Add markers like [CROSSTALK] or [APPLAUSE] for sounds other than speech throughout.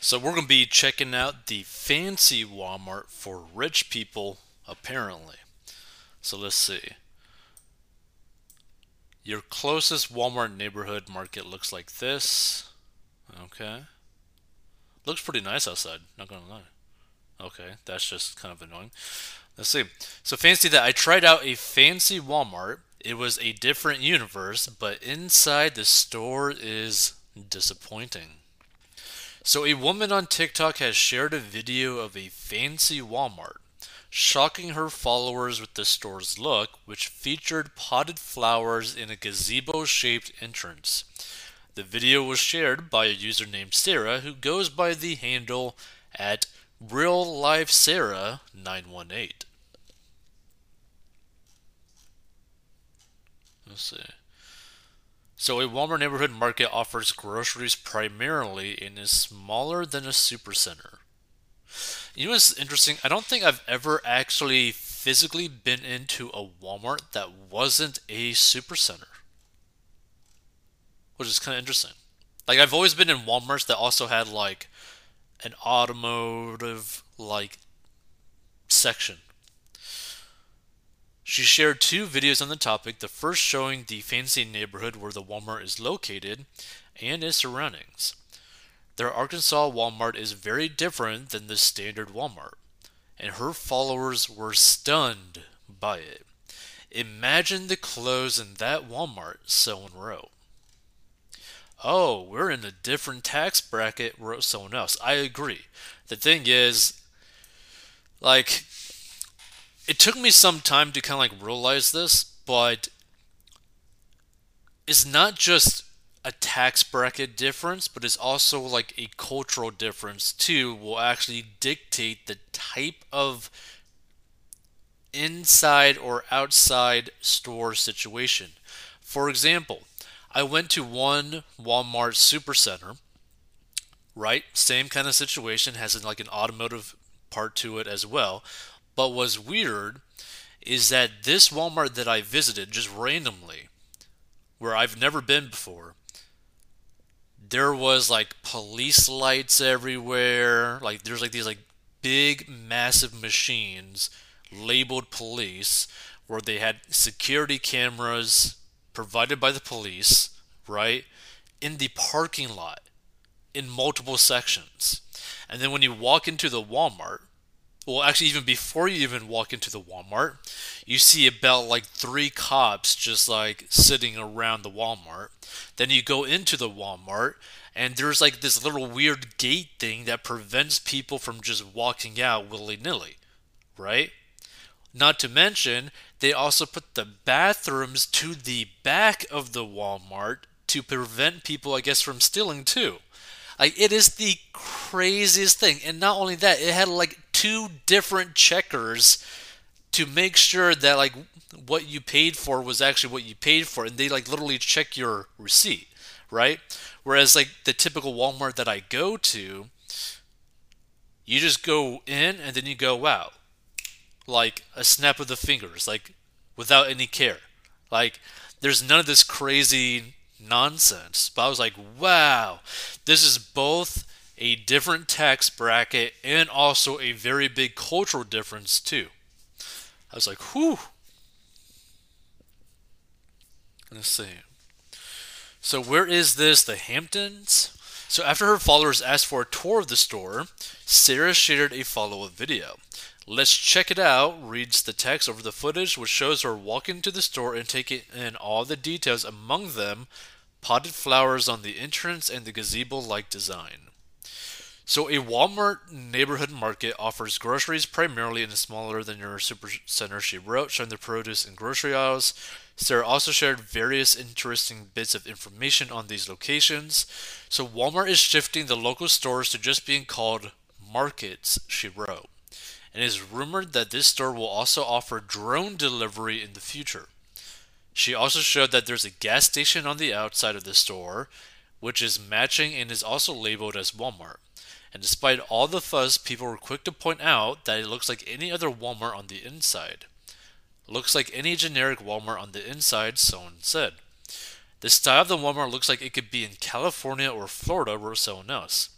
So we're going to be checking out the fancy Walmart for rich people, apparently. So let's see. Your closest Walmart neighborhood market looks like this. Okay. Looks pretty nice outside, not gonna lie. Okay, that's just kind of annoying. Let's see. So fancy that I tried out a fancy Walmart. It was a different universe, but inside the store is disappointing. So, a woman on TikTok has shared a video of a fancy Walmart, shocking her followers with the store's look, which featured potted flowers in a gazebo shaped entrance. The video was shared by a user named Sarah who goes by the handle at Real Life Sarah 918. Let's see. So, a Walmart neighborhood market offers groceries primarily and is smaller than a supercenter. You know what's interesting? I don't think I've ever actually physically been into a Walmart that wasn't a supercenter, which is kind of interesting. Like, I've always been in Walmarts that also had like an automotive like section she shared two videos on the topic, the first showing the fancy neighborhood where the Walmart is located and its surroundings. Their Arkansas Walmart is very different than the standard Walmart, and her followers were stunned by it. Imagine the clothes in that Walmart, someone wrote. Oh, we're in a different tax bracket, wrote someone else. I agree. The thing is, like, it took me some time to kind of like realize this, but it's not just a tax bracket difference, but it's also like a cultural difference too, will actually dictate the type of inside or outside store situation. For example, I went to one Walmart supercenter, right? Same kind of situation, has like an automotive part to it as well. But what's weird is that this Walmart that I visited just randomly, where I've never been before, there was like police lights everywhere. Like there's like these like big massive machines labeled police where they had security cameras provided by the police, right? In the parking lot in multiple sections. And then when you walk into the Walmart, well, actually, even before you even walk into the Walmart, you see about like three cops just like sitting around the Walmart. Then you go into the Walmart, and there's like this little weird gate thing that prevents people from just walking out willy nilly, right? Not to mention, they also put the bathrooms to the back of the Walmart to prevent people, I guess, from stealing too. Like it is the craziest thing. And not only that, it had like two different checkers to make sure that like what you paid for was actually what you paid for and they like literally check your receipt, right? Whereas like the typical Walmart that I go to, you just go in and then you go out. Like a snap of the fingers, like without any care. Like there's none of this crazy nonsense. But I was like, wow, this is both a different tax bracket and also a very big cultural difference, too. I was like, whew. Let's see. So, where is this? The Hamptons? So, after her followers asked for a tour of the store, Sarah shared a follow up video. Let's check it out, reads the text over the footage, which shows her walking to the store and taking in all the details, among them potted flowers on the entrance and the gazebo like design. So, a Walmart neighborhood market offers groceries primarily in is smaller than your super center, she wrote, showing the produce and grocery aisles. Sarah also shared various interesting bits of information on these locations. So, Walmart is shifting the local stores to just being called markets, she wrote. And it is rumored that this store will also offer drone delivery in the future. She also showed that there's a gas station on the outside of the store, which is matching and is also labeled as Walmart. And despite all the fuss, people were quick to point out that it looks like any other Walmart on the inside. looks like any generic Walmart on the inside, someone said. The style of the Walmart looks like it could be in California or Florida, wrote someone else.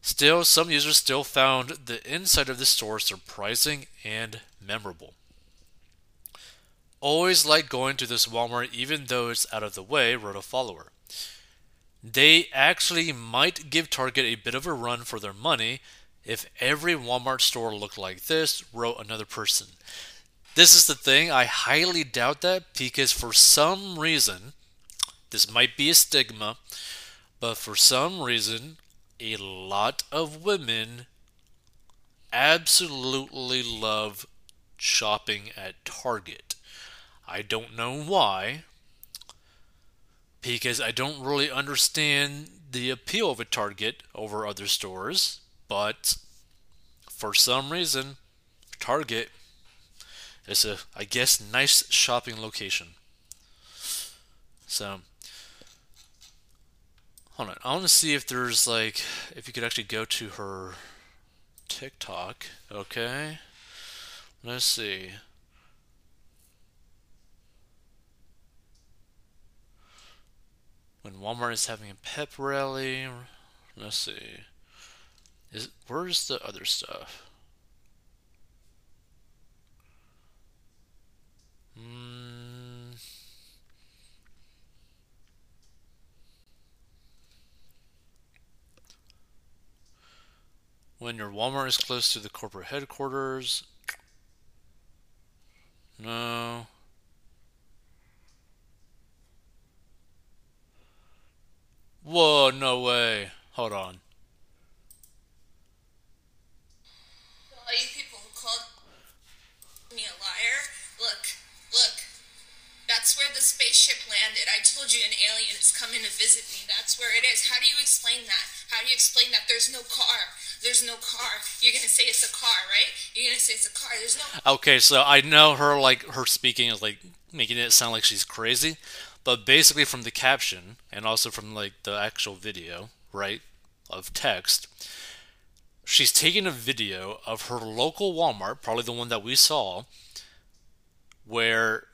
Still, some users still found the inside of the store surprising and memorable. Always like going to this Walmart even though it's out of the way, wrote a follower. They actually might give Target a bit of a run for their money if every Walmart store looked like this, wrote another person. This is the thing, I highly doubt that because for some reason, this might be a stigma, but for some reason, a lot of women absolutely love shopping at Target. I don't know why, because I don't really understand the appeal of a Target over other stores, but for some reason, Target is a, I guess, nice shopping location. So, hold on. I want to see if there's like, if you could actually go to her TikTok. Okay. Let's see. When Walmart is having a pep rally. Let's see. Is where's the other stuff? Hmm. When your Walmart is close to the corporate headquarters. No. Whoa, no way. Hold on. All you people who called me a liar, look, look. That's where the spaceship landed. I told you an alien is coming to visit me. That's where it is. How do you explain that? How do you explain that there's no car? There's no car. You're gonna say it's a car, right? You're gonna say it's a car. There's no. Okay, so I know her like her speaking is like making it sound like she's crazy, but basically from the caption and also from like the actual video, right, of text, she's taking a video of her local Walmart, probably the one that we saw, where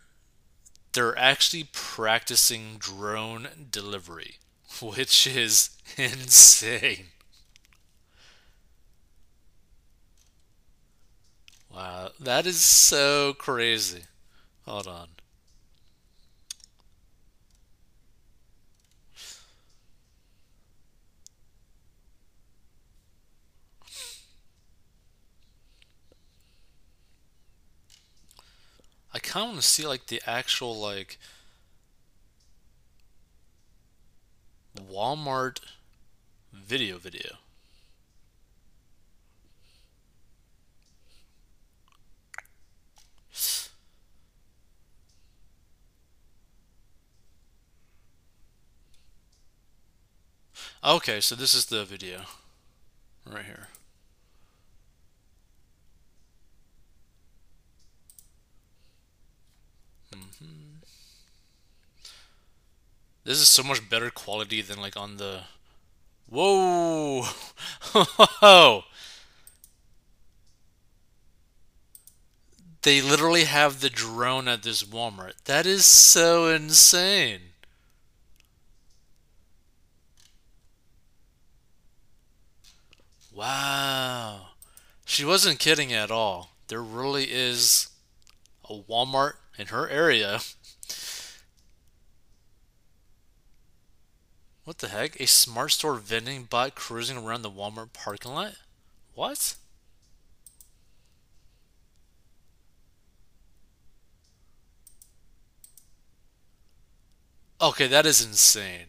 they're actually practicing drone delivery, [LAUGHS] which is insane. Wow, that is so crazy. Hold on. I kind of want to see like the actual like Walmart video video. Okay, so this is the video right here. Mm-hmm. This is so much better quality than like on the. Whoa! [LAUGHS] They literally have the drone at this Walmart. That is so insane. Wow. She wasn't kidding at all. There really is a Walmart in her area. What the heck? A smart store vending bot cruising around the Walmart parking lot? What? Okay, that is insane.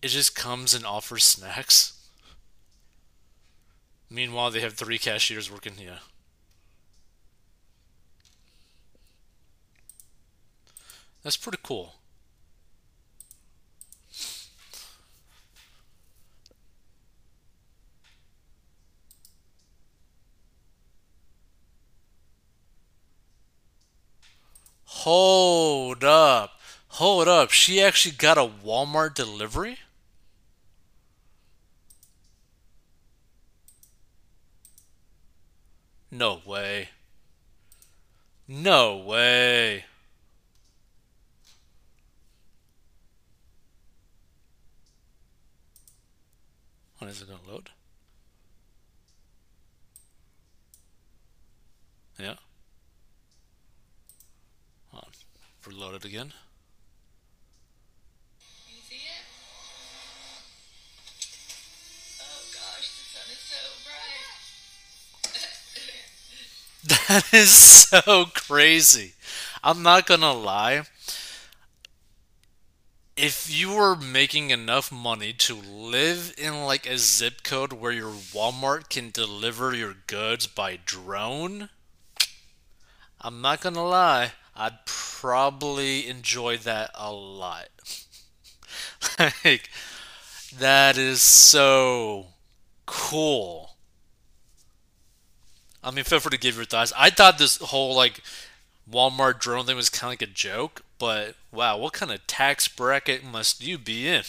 It just comes and offers snacks. Meanwhile, they have three cashiers working here. That's pretty cool. Hold up. Hold up. She actually got a Walmart delivery? No way. No way. When is it going to load? Yeah. I'll reload it again. [LAUGHS] That is so crazy. I'm not gonna lie. If you were making enough money to live in like a zip code where your Walmart can deliver your goods by drone, I'm not gonna lie, I'd probably enjoy that a lot. [LAUGHS] like, that is so cool. I mean, feel free to give your thoughts. I thought this whole like Walmart drone thing was kind of like a joke, but wow, what kind of tax bracket must you be in?